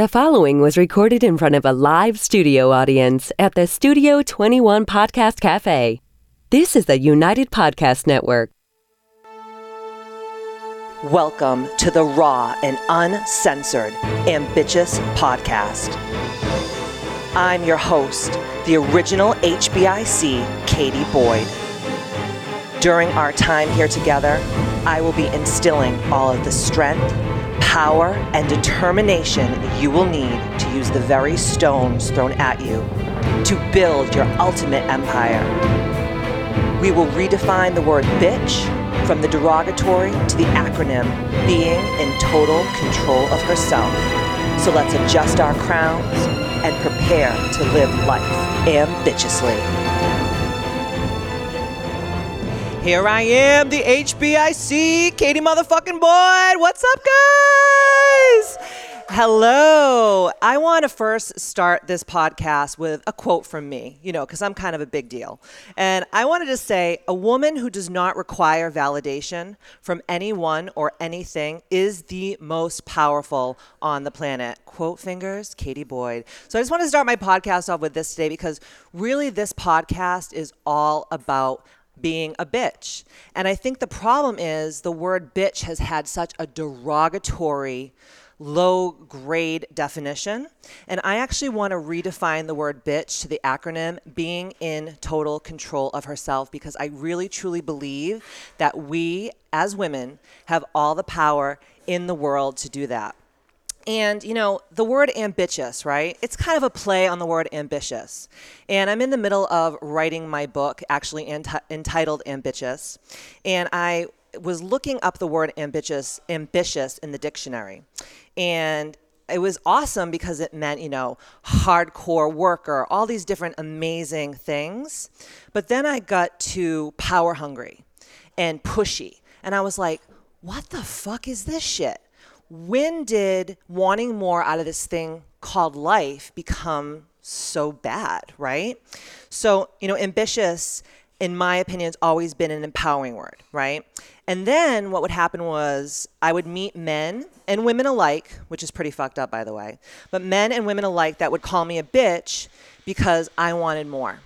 The following was recorded in front of a live studio audience at the Studio 21 Podcast Cafe. This is the United Podcast Network. Welcome to the raw and uncensored Ambitious Podcast. I'm your host, the original HBIC, Katie Boyd. During our time here together, I will be instilling all of the strength, power, and determination you will need to use the very stones thrown at you to build your ultimate empire. We will redefine the word bitch from the derogatory to the acronym being in total control of herself. So let's adjust our crowns and prepare to live life ambitiously. Here I am, the HBIC, Katie motherfucking Boyd. What's up, guys? Hello. I want to first start this podcast with a quote from me, you know, because I'm kind of a big deal. And I wanted to say a woman who does not require validation from anyone or anything is the most powerful on the planet. Quote fingers, Katie Boyd. So I just want to start my podcast off with this today because really this podcast is all about being a bitch. And I think the problem is the word bitch has had such a derogatory, low grade definition. And I actually want to redefine the word bitch to the acronym being in total control of herself because I really truly believe that we as women have all the power in the world to do that. And, you know, the word ambitious, right? It's kind of a play on the word ambitious. And I'm in the middle of writing my book, actually enti- entitled Ambitious. And I was looking up the word ambitious, ambitious in the dictionary. And it was awesome because it meant, you know, hardcore worker, all these different amazing things. But then I got to power hungry and pushy. And I was like, what the fuck is this shit? When did wanting more out of this thing called life become so bad, right? So, you know, ambitious, in my opinion, has always been an empowering word, right? And then what would happen was I would meet men and women alike, which is pretty fucked up, by the way, but men and women alike that would call me a bitch because I wanted more.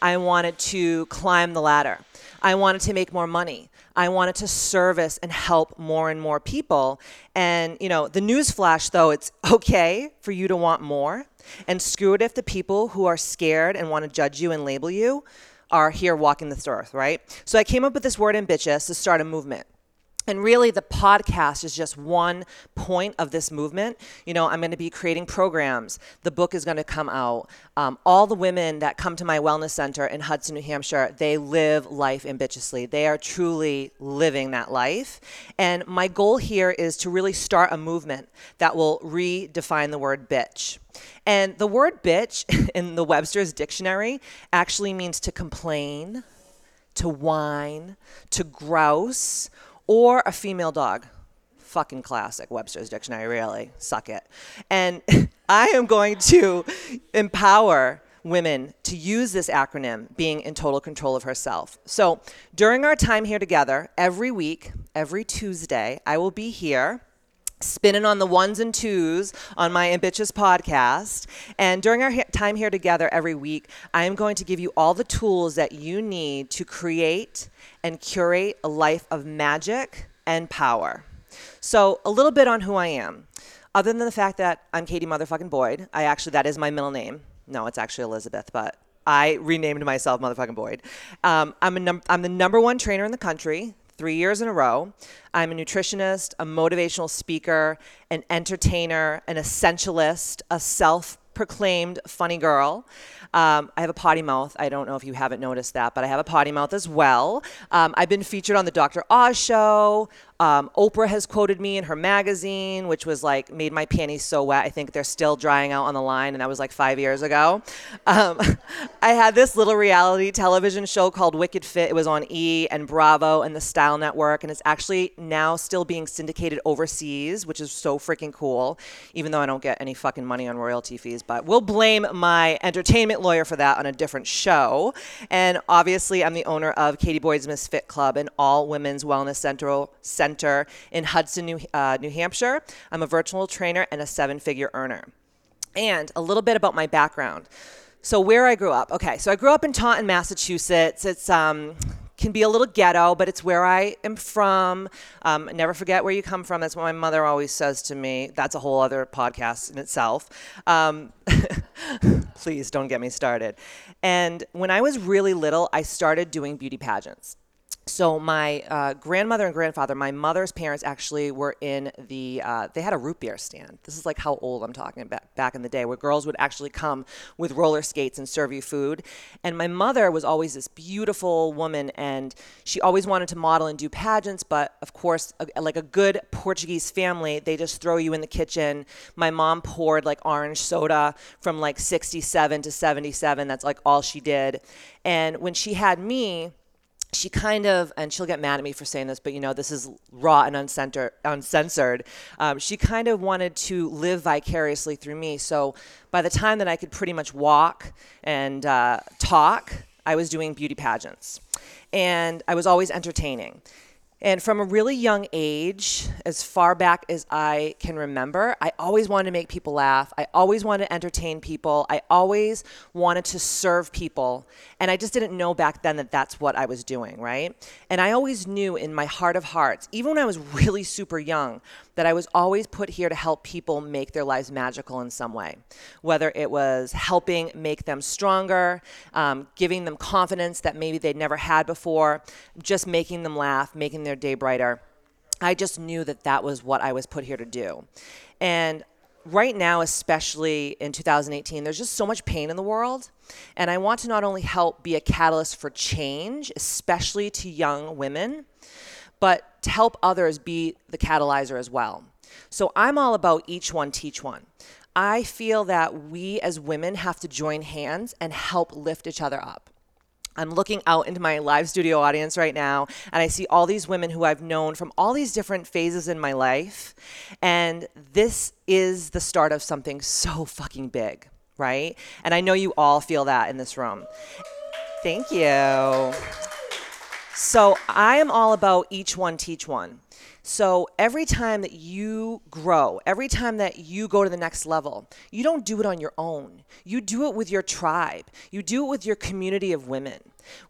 I wanted to climb the ladder. I wanted to make more money. I wanted to service and help more and more people. And, you know, the news flash though, it's okay for you to want more. And screw it if the people who are scared and want to judge you and label you are here walking this earth, right? So I came up with this word ambitious to start a movement. And really, the podcast is just one point of this movement. You know, I'm going to be creating programs. The book is going to come out. Um, all the women that come to my wellness center in Hudson, New Hampshire, they live life ambitiously. They are truly living that life. And my goal here is to really start a movement that will redefine the word bitch. And the word bitch in the Webster's dictionary actually means to complain, to whine, to grouse or a female dog. Fucking classic, Webster's Dictionary, really. Suck it. And I am going to empower women to use this acronym, being in total control of herself. So during our time here together, every week, every Tuesday, I will be here spinning on the ones and twos on my ambitious podcast. And during our time here together every week, I am going to give you all the tools that you need to create and curate a life of magic and power. So, a little bit on who I am. Other than the fact that I'm Katie motherfucking Boyd, I actually, that is my middle name. No, it's actually Elizabeth, but I renamed myself motherfucking Boyd. Um, I'm, a num- I'm the number one trainer in the country three years in a row. I'm a nutritionist, a motivational speaker, an entertainer, an essentialist, a self proclaimed funny girl. Um, I have a potty mouth. I don't know if you haven't noticed that, but I have a potty mouth as well. Um, I've been featured on the Dr. Oz show. Um, Oprah has quoted me in her magazine, which was like made my panties so wet. I think they're still drying out on the line, and that was like five years ago. Um, I had this little reality television show called Wicked Fit. It was on E and Bravo and the Style Network, and it's actually now still being syndicated overseas, which is so freaking cool. Even though I don't get any fucking money on royalty fees, but we'll blame my entertainment lawyer for that on a different show. And obviously, I'm the owner of Katie Boyd's Misfit Club, an all women's wellness center Center in Hudson, New, uh, New Hampshire. I'm a virtual trainer and a seven figure earner. And a little bit about my background. So, where I grew up. Okay, so I grew up in Taunton, Massachusetts. It's um, can be a little ghetto, but it's where I am from. Um, never forget where you come from. That's what my mother always says to me. That's a whole other podcast in itself. Um, please don't get me started. And when I was really little, I started doing beauty pageants so my uh, grandmother and grandfather, my mother's parents actually were in the. Uh, they had a root beer stand. This is like how old I'm talking about back in the day, where girls would actually come with roller skates and serve you food. And my mother was always this beautiful woman, and she always wanted to model and do pageants. But of course, a, like a good Portuguese family, they just throw you in the kitchen. My mom poured like orange soda from like 67 to 77. That's like all she did. And when she had me she kind of, and she'll get mad at me for saying this, but you know, this is raw and uncensored. uncensored. Um, she kind of wanted to live vicariously through me. So by the time that I could pretty much walk and uh, talk, I was doing beauty pageants. And I was always entertaining. And from a really young age, as far back as I can remember, I always wanted to make people laugh. I always wanted to entertain people. I always wanted to serve people. And I just didn't know back then that that's what I was doing, right? And I always knew in my heart of hearts, even when I was really super young, that I was always put here to help people make their lives magical in some way, whether it was helping make them stronger, um, giving them confidence that maybe they'd never had before, just making them laugh, making their day brighter. I just knew that that was what I was put here to do. And right now, especially in 2018, there's just so much pain in the world. And I want to not only help be a catalyst for change, especially to young women, but to help others be the catalyzer as well. So I'm all about each one, teach one. I feel that we as women have to join hands and help lift each other up. I'm looking out into my live studio audience right now, and I see all these women who I've known from all these different phases in my life. And this is the start of something so fucking big, right? And I know you all feel that in this room. Thank you. So I am all about each one teach one. So every time that you grow, every time that you go to the next level, you don't do it on your own. You do it with your tribe. You do it with your community of women.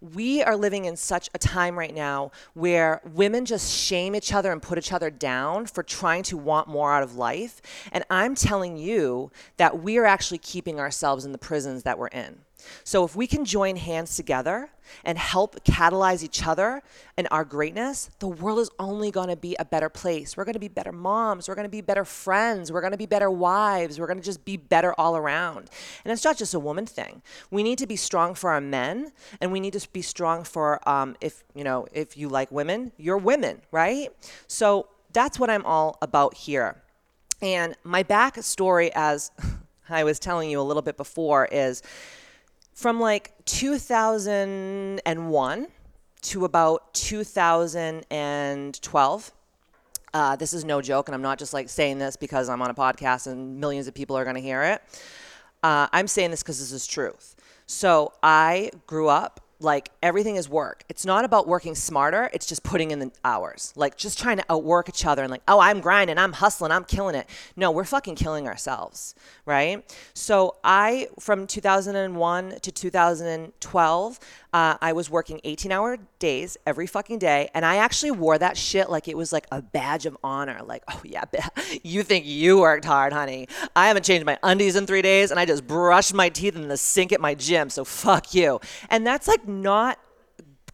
We are living in such a time right now where women just shame each other and put each other down for trying to want more out of life. And I'm telling you that we are actually keeping ourselves in the prisons that we're in. So if we can join hands together and help catalyze each other and our greatness, the world is only going to be a better place. We're going to be better moms. We're going to be better friends. We're going to be better wives. We're going to just be better all around. And it's not just a woman thing. We need to be strong for our men, and we need to be strong for um, if you know if you like women, you're women, right? So that's what I'm all about here. And my backstory, as I was telling you a little bit before, is from like 2001 to about 2012. Uh, this is no joke, and I'm not just like saying this because I'm on a podcast and millions of people are going to hear it. Uh, I'm saying this because this is truth. So I grew up like everything is work. It's not about working smarter, it's just putting in the hours. Like just trying to outwork each other and like, oh, I'm grinding, I'm hustling, I'm killing it. No, we're fucking killing ourselves, right? So I, from 2001 to 2012, uh, I was working 18 hour days every fucking day. And I actually wore that shit like it was like a badge of honor. Like, oh, yeah, you think you worked hard, honey. I haven't changed my undies in three days and I just brushed my teeth in the sink at my gym. So fuck you. And that's like not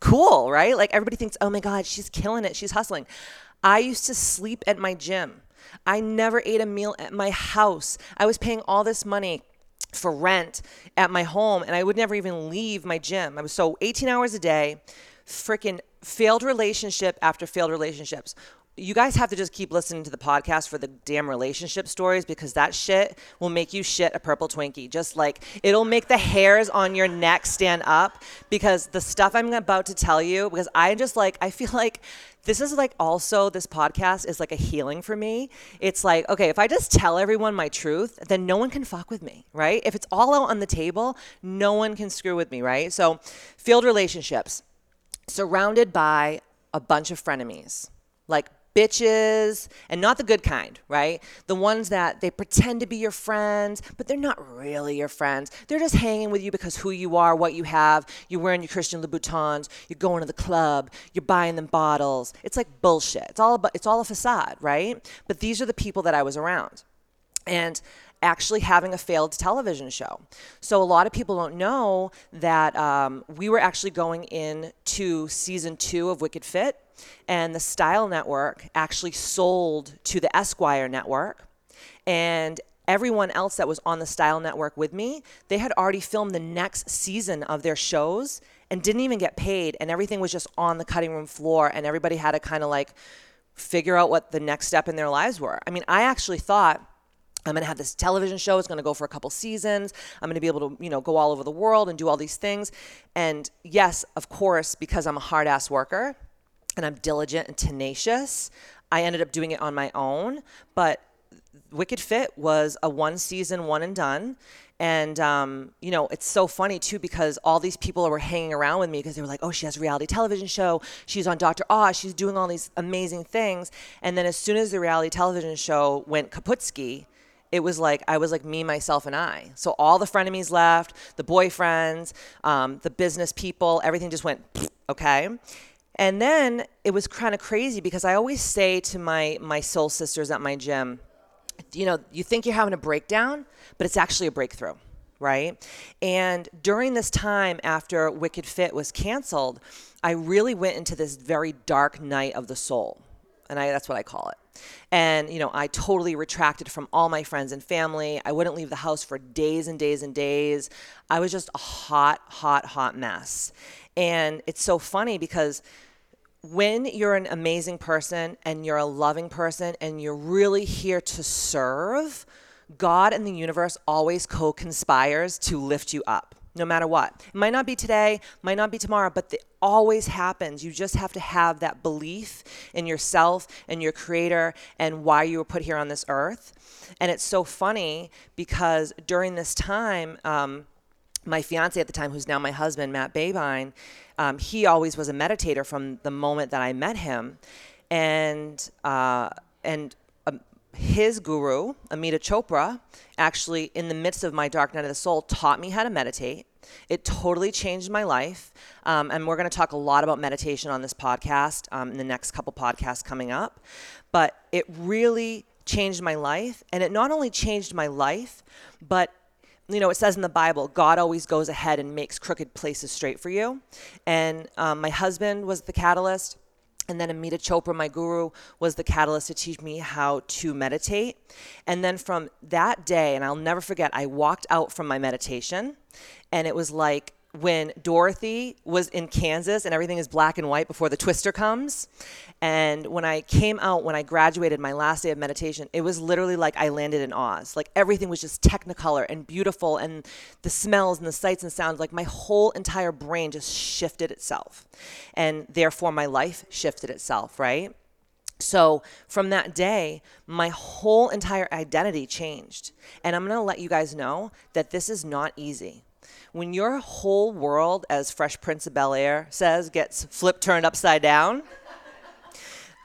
cool, right? Like everybody thinks, oh my God, she's killing it. She's hustling. I used to sleep at my gym. I never ate a meal at my house. I was paying all this money for rent at my home and I would never even leave my gym. I was so 18 hours a day, freaking failed relationship after failed relationships. You guys have to just keep listening to the podcast for the damn relationship stories because that shit will make you shit a purple Twinkie. Just like it'll make the hairs on your neck stand up because the stuff I'm about to tell you, because I just like, I feel like this is like also this podcast is like a healing for me. It's like, okay, if I just tell everyone my truth, then no one can fuck with me, right? If it's all out on the table, no one can screw with me, right? So, field relationships, surrounded by a bunch of frenemies, like bitches, and not the good kind, right? The ones that they pretend to be your friends, but they're not really your friends. They're just hanging with you because who you are, what you have. You're wearing your Christian Louboutins. You're going to the club. You're buying them bottles. It's like bullshit. It's all about. It's all a facade, right? But these are the people that I was around, and actually having a failed television show. So a lot of people don't know that um, we were actually going into season two of Wicked Fit, and the Style Network actually sold to the Esquire Network, and everyone else that was on the Style Network with me, they had already filmed the next season of their shows and didn't even get paid, and everything was just on the cutting room floor, and everybody had to kind of like figure out what the next step in their lives were. I mean, I actually thought I'm going to have this television show. It's going to go for a couple seasons. I'm going to be able to, you know, go all over the world and do all these things. And yes, of course, because I'm a hard ass worker and I'm diligent and tenacious, I ended up doing it on my own. But Wicked Fit was a one season, one and done. And, um, you know, it's so funny too because all these people were hanging around with me because they were like, oh, she has a reality television show. She's on Dr. Oz. She's doing all these amazing things. And then as soon as the reality television show went kaputski, it was like I was like me, myself, and I. So all the frenemies left, the boyfriends, um, the business people, everything just went okay. And then it was kind of crazy because I always say to my my soul sisters at my gym, you know, you think you're having a breakdown, but it's actually a breakthrough, right? And during this time after Wicked Fit was canceled, I really went into this very dark night of the soul. And I, that's what I call it. And, you know, I totally retracted from all my friends and family. I wouldn't leave the house for days and days and days. I was just a hot, hot, hot mess. And it's so funny because when you're an amazing person and you're a loving person and you're really here to serve, God and the universe always co conspires to lift you up no matter what. It might not be today, might not be tomorrow, but it always happens. You just have to have that belief in yourself and your creator and why you were put here on this earth. And it's so funny because during this time, um, my fiance at the time, who's now my husband, Matt Babine, um, he always was a meditator from the moment that I met him, and uh, and um, his guru, Amita Chopra, actually in the midst of my dark night of the soul, taught me how to meditate. It totally changed my life. Um, and we're going to talk a lot about meditation on this podcast um, in the next couple podcasts coming up. But it really changed my life. And it not only changed my life, but you know, it says in the Bible, God always goes ahead and makes crooked places straight for you. And um, my husband was the catalyst. And then Amita Chopra, my guru, was the catalyst to teach me how to meditate. And then from that day, and I'll never forget, I walked out from my meditation and it was like when Dorothy was in Kansas and everything is black and white before the twister comes. And when I came out, when I graduated my last day of meditation, it was literally like I landed in Oz. Like everything was just technicolor and beautiful, and the smells and the sights and sounds, like my whole entire brain just shifted itself. And therefore, my life shifted itself, right? So from that day, my whole entire identity changed. And I'm going to let you guys know that this is not easy when your whole world, as Fresh Prince of Bel Air says, gets flipped turned upside down.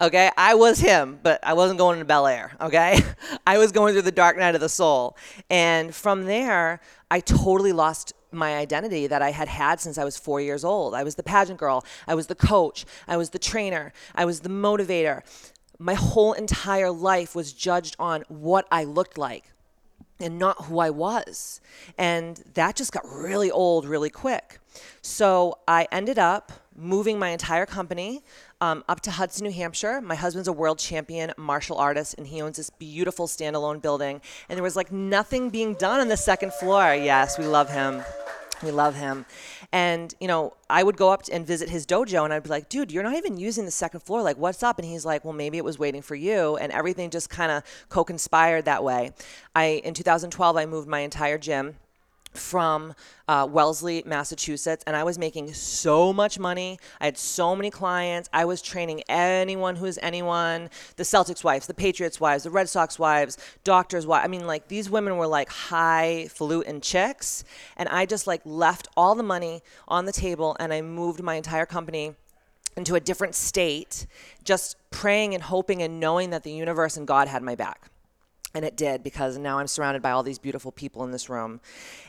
Okay, I was him, but I wasn't going to Bel Air. Okay, I was going through the dark night of the soul, and from there, I totally lost my identity that I had had since I was four years old. I was the pageant girl, I was the coach, I was the trainer, I was the motivator. My whole entire life was judged on what I looked like and not who I was. And that just got really old really quick. So I ended up moving my entire company um, up to Hudson, New Hampshire. My husband's a world champion martial artist, and he owns this beautiful standalone building. And there was like nothing being done on the second floor. Yes, we love him. We love him. And, you know, I would go up and visit his dojo and I'd be like, dude, you're not even using the second floor. Like, what's up? And he's like, well, maybe it was waiting for you. And everything just kind of co conspired that way. I, in 2012, I moved my entire gym from uh, Wellesley, Massachusetts, and I was making so much money. I had so many clients. I was training anyone who's anyone the Celtics wives, the Patriots wives, the Red Sox wives, doctors' wives. I mean, like these women were like highfalutin chicks. And I just like left all the money on the table and I moved my entire company into a different state, just praying and hoping and knowing that the universe and God had my back. And it did because now I'm surrounded by all these beautiful people in this room.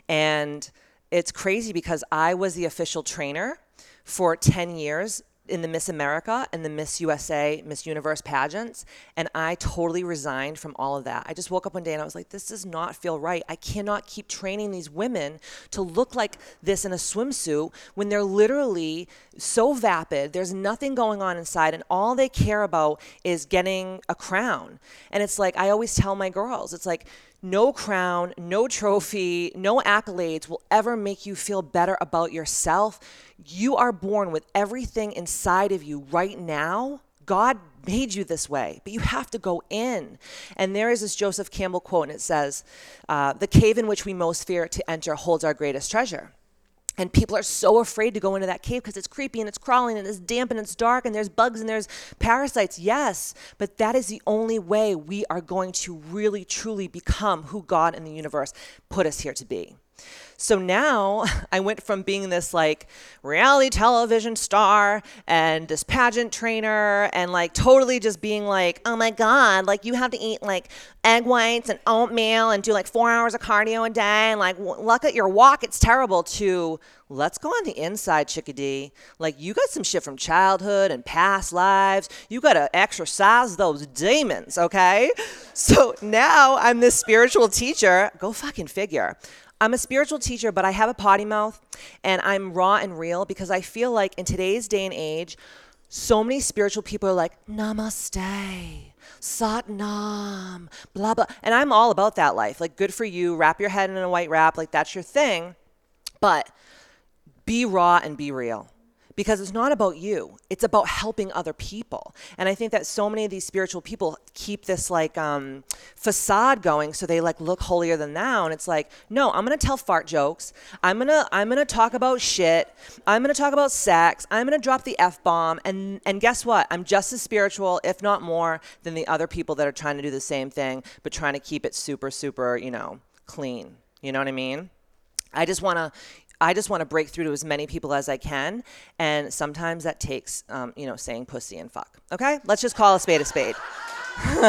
And it's crazy because I was the official trainer for 10 years in the Miss America and the Miss USA, Miss Universe pageants, and I totally resigned from all of that. I just woke up one day and I was like, this does not feel right. I cannot keep training these women to look like this in a swimsuit when they're literally so vapid. There's nothing going on inside, and all they care about is getting a crown. And it's like, I always tell my girls, it's like, no crown, no trophy, no accolades will ever make you feel better about yourself. You are born with everything inside of you right now. God made you this way, but you have to go in. And there is this Joseph Campbell quote, and it says, uh, The cave in which we most fear to enter holds our greatest treasure. And people are so afraid to go into that cave because it's creepy and it's crawling and it's damp and it's dark and there's bugs and there's parasites. Yes, but that is the only way we are going to really, truly become who God and the universe put us here to be. So now I went from being this like reality television star and this pageant trainer and like totally just being like, oh my God, like you have to eat like egg whites and oatmeal and do like four hours of cardio a day and like look at your walk, it's terrible to let's go on the inside, chickadee. Like you got some shit from childhood and past lives. You got to exercise those demons, okay? So now I'm this spiritual teacher. Go fucking figure. I'm a spiritual teacher, but I have a potty mouth and I'm raw and real because I feel like in today's day and age, so many spiritual people are like, namaste, sat nam, blah, blah. And I'm all about that life. Like, good for you. Wrap your head in a white wrap. Like, that's your thing. But be raw and be real because it's not about you. It's about helping other people. And i think that so many of these spiritual people keep this like um, facade going so they like look holier than thou. And it's like no i'm gonna tell fart jokes. I'm gonna i'm gonna talk about shit. I'm gonna talk about sex. I'm gonna drop the f-bomb. And and guess what? I'm just as spiritual if not more than the other people that are trying to do the same thing but trying to keep it super super you know clean. You know what i mean? I just want to I just want to break through to as many people as I can, and sometimes that takes, um, you know, saying pussy and fuck. Okay, let's just call a spade a spade.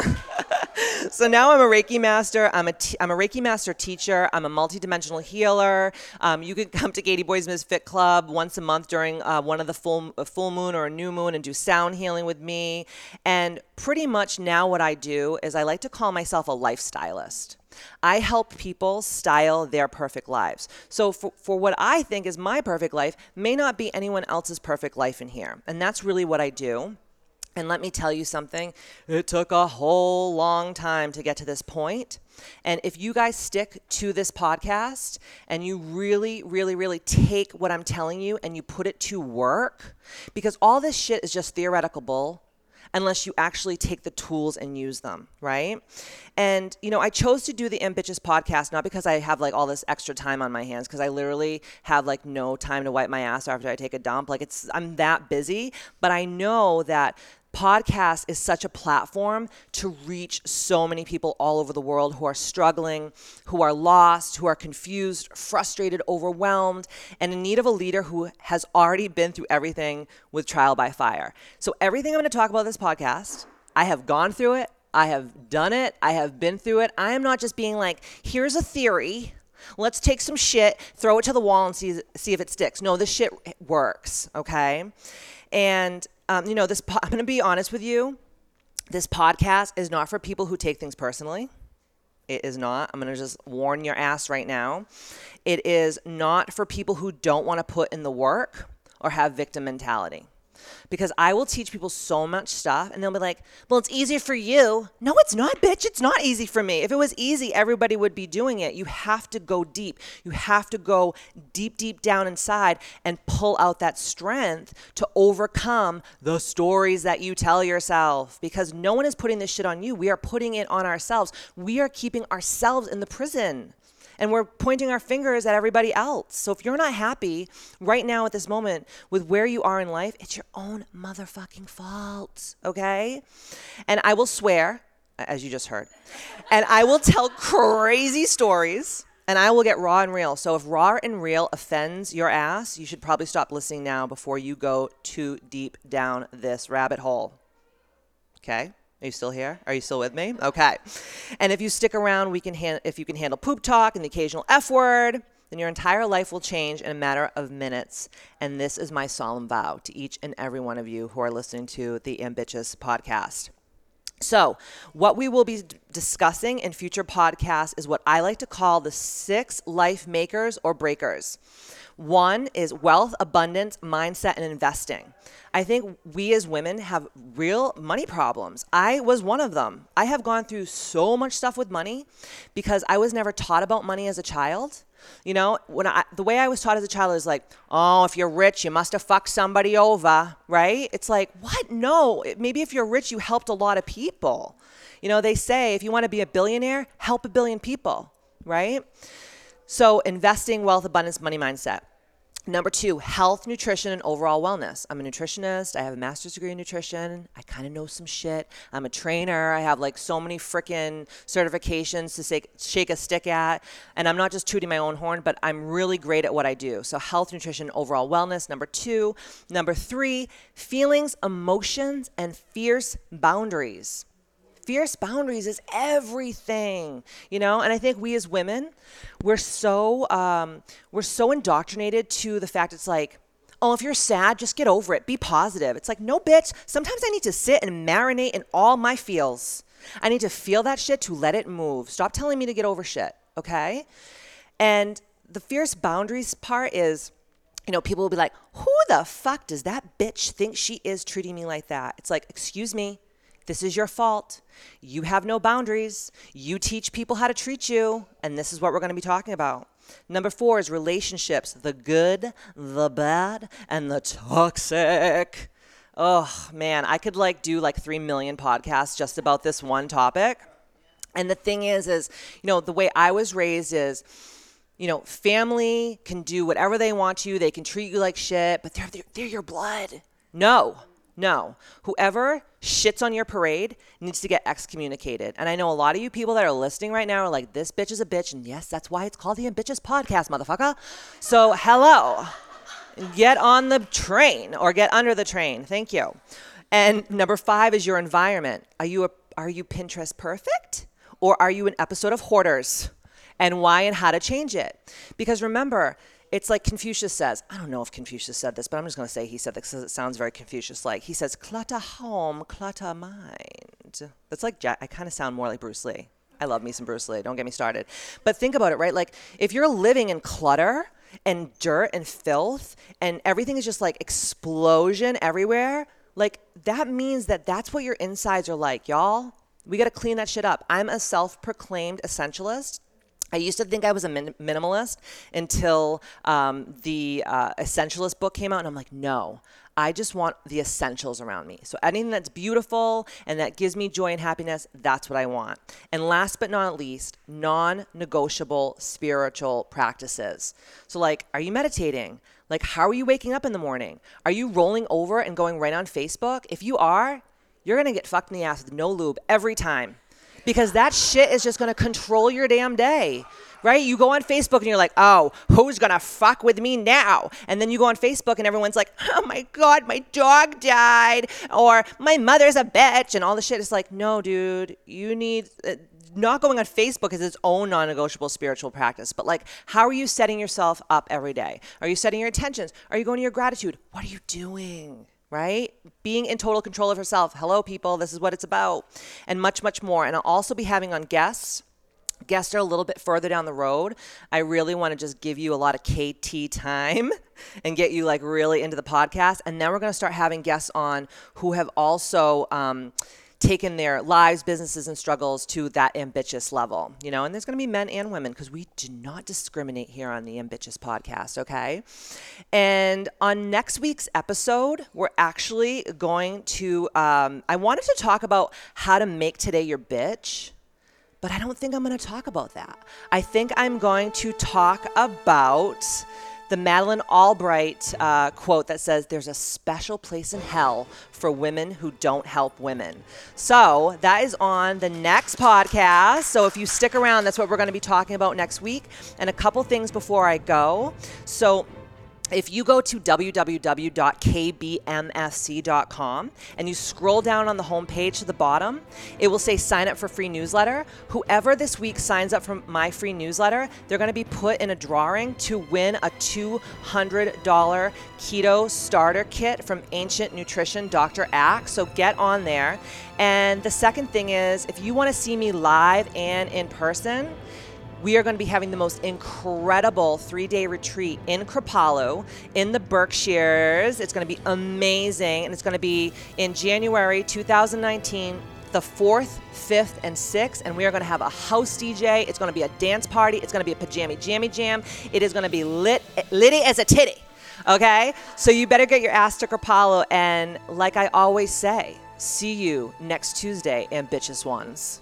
so now I'm a Reiki master. I'm a, t- I'm a Reiki master teacher. I'm a multidimensional healer. Um, you can come to Katie Boyd's Misfit Club once a month during uh, one of the full full moon or a new moon and do sound healing with me. And pretty much now what I do is I like to call myself a lifestylist. I help people style their perfect lives. So, for, for what I think is my perfect life, may not be anyone else's perfect life in here. And that's really what I do. And let me tell you something, it took a whole long time to get to this point. And if you guys stick to this podcast and you really, really, really take what I'm telling you and you put it to work, because all this shit is just theoretical bull unless you actually take the tools and use them, right? And, you know, I chose to do the Ambitious podcast not because I have like all this extra time on my hands, because I literally have like no time to wipe my ass after I take a dump. Like it's, I'm that busy, but I know that podcast is such a platform to reach so many people all over the world who are struggling, who are lost, who are confused, frustrated, overwhelmed, and in need of a leader who has already been through everything with trial by fire. So, everything I'm going to talk about this podcast, I have gone through it. I have done it. I have been through it. I am not just being like, here's a theory. Let's take some shit, throw it to the wall, and see, see if it sticks. No, this shit works, okay? And um, you know, this. Po- I'm going to be honest with you. This podcast is not for people who take things personally. It is not. I'm going to just warn your ass right now. It is not for people who don't want to put in the work or have victim mentality because I will teach people so much stuff and they'll be like, well, it's easier for you. No, it's not, bitch. It's not easy for me. If it was easy, everybody would be doing it. You have to go deep. You have to go deep, deep down inside and pull out that strength to overcome the stories that you tell yourself because no one is putting this shit on you. We are putting it on ourselves. We are keeping ourselves in the prison and we're pointing our fingers at everybody else. So if you're not happy right now at this moment with where you are in life, it's your own motherfucking fault, okay? And I will swear, as you just heard, and I will tell crazy stories and I will get raw and real. So if raw and real offends your ass, you should probably stop listening now before you go too deep down this rabbit hole. Okay? Are you still here? Are you still with me? Okay. And if you stick around, we can if you can handle poop talk and the occasional F word, then your entire life will change in a matter of minutes. And this is my solemn vow to each and every one of you who are listening to the Ambitious podcast. So, what we will be d- discussing in future podcasts is what I like to call the six life makers or breakers. One is wealth, abundance, mindset, and investing. I think we as women have real money problems. I was one of them. I have gone through so much stuff with money because I was never taught about money as a child. You know, when I the way I was taught as a child is like, oh, if you're rich, you must have fucked somebody over, right? It's like, what? No. Maybe if you're rich, you helped a lot of people. You know, they say if you want to be a billionaire, help a billion people, right? So, investing, wealth, abundance, money mindset. Number two, health, nutrition, and overall wellness. I'm a nutritionist. I have a master's degree in nutrition. I kind of know some shit. I'm a trainer. I have like so many freaking certifications to shake, shake a stick at. And I'm not just tooting my own horn, but I'm really great at what I do. So, health, nutrition, overall wellness. Number two. Number three, feelings, emotions, and fierce boundaries fierce boundaries is everything you know? And i think we as women we're so um, we're so indoctrinated to the fact it's like oh if you're sad just get over it. Be positive. It's like no bitch. Sometimes i need to sit and marinate in all my feels. I need to feel that shit to let it move. Stop telling me to get over shit okay? And the fierce boundaries part is you know, people will be like, who the fuck does that bitch think she is treating me like that? It's like, excuse me, this is your fault. You have no boundaries. You teach people how to treat you. And this is what we're going to be talking about. Number four is relationships the good, the bad, and the toxic. Oh, man, I could like do like 3 million podcasts just about this one topic. And the thing is, is, you know, the way I was raised is, you know, family can do whatever they want to you. They can treat you like shit, but they're, they're, they're your blood. No, no. Whoever shits on your parade needs to get excommunicated. And I know a lot of you people that are listening right now are like, this bitch is a bitch. And yes, that's why it's called the Ambitious Podcast, motherfucker. So, hello. Get on the train or get under the train. Thank you. And number five is your environment. Are you a, are you Pinterest perfect? Or are you an episode of Hoarders? And why and how to change it? Because remember, it's like Confucius says. I don't know if Confucius said this, but I'm just going to say he said this because it sounds very Confucius-like. He says, "Clutter home, clutter mind." That's like Jack. I kind of sound more like Bruce Lee. I love me some Bruce Lee. Don't get me started. But think about it, right? Like if you're living in clutter and dirt and filth and everything is just like explosion everywhere, like that means that that's what your insides are like, y'all. We got to clean that shit up. I'm a self-proclaimed essentialist. I used to think I was a min- minimalist until um, the uh, Essentialist book came out, and I'm like, no, I just want the essentials around me. So anything that's beautiful and that gives me joy and happiness, that's what I want. And last but not least, non negotiable spiritual practices. So, like, are you meditating? Like, how are you waking up in the morning? Are you rolling over and going right on Facebook? If you are, you're gonna get fucked in the ass with no lube every time because that shit is just going to control your damn day. Right? You go on Facebook and you're like, oh, who's gonna fuck with me now? And then you go on Facebook and everyone's like, oh my God, my dog died. Or my mother's a bitch. And all the shit is like, no, dude, you need. Uh, not going on Facebook is its own non negotiable spiritual practice, but like, how are you setting yourself up every day? Are you setting your intentions? Are you going to your gratitude? What are you doing? Right? Being in total control of herself. Hello, people, this is what it's about. And much, much more. And I'll also be having on guests. Guests are a little bit further down the road. I really want to just give you a lot of KT time and get you like really into the podcast. And then we're going to start having guests on who have also. Um, taken their lives, businesses, and struggles to that ambitious level, you know, and there's going to be men and women because we do not discriminate here on the Ambitious podcast, okay? And on next week's episode, we're actually going to, um, I wanted to talk about how to make today your bitch. But I don't think I'm going to talk about that. I think I'm going to talk about the Madeleine Albright uh, quote that says, There's a special place in hell for women who don't help women. So that is on the next podcast. So if you stick around, that's what we're going to be talking about next week. And a couple things before I go. So if you go to www.kbmfc.com and you scroll down on the homepage to the bottom, it will say sign up for free newsletter. Whoever this week signs up for my free newsletter, they're going to be put in a drawing to win a $200 keto starter kit from Ancient Nutrition Dr. Axe. So get on there. And the second thing is if you want to see me live and in person, we are going to be having the most incredible three day retreat in Kripalu in the Berkshires. It's going to be amazing, and it's going to be in January 2019 the 4th, 5th, and 6th, and we are going to have a house DJ. It's going to be a dance party. It's going to be a pajama jammy jam. It is going to be lit, litty as a titty. Okay? So you better get your ass to Kripalu, and like I always say, see you next Tuesday, ambitious ones.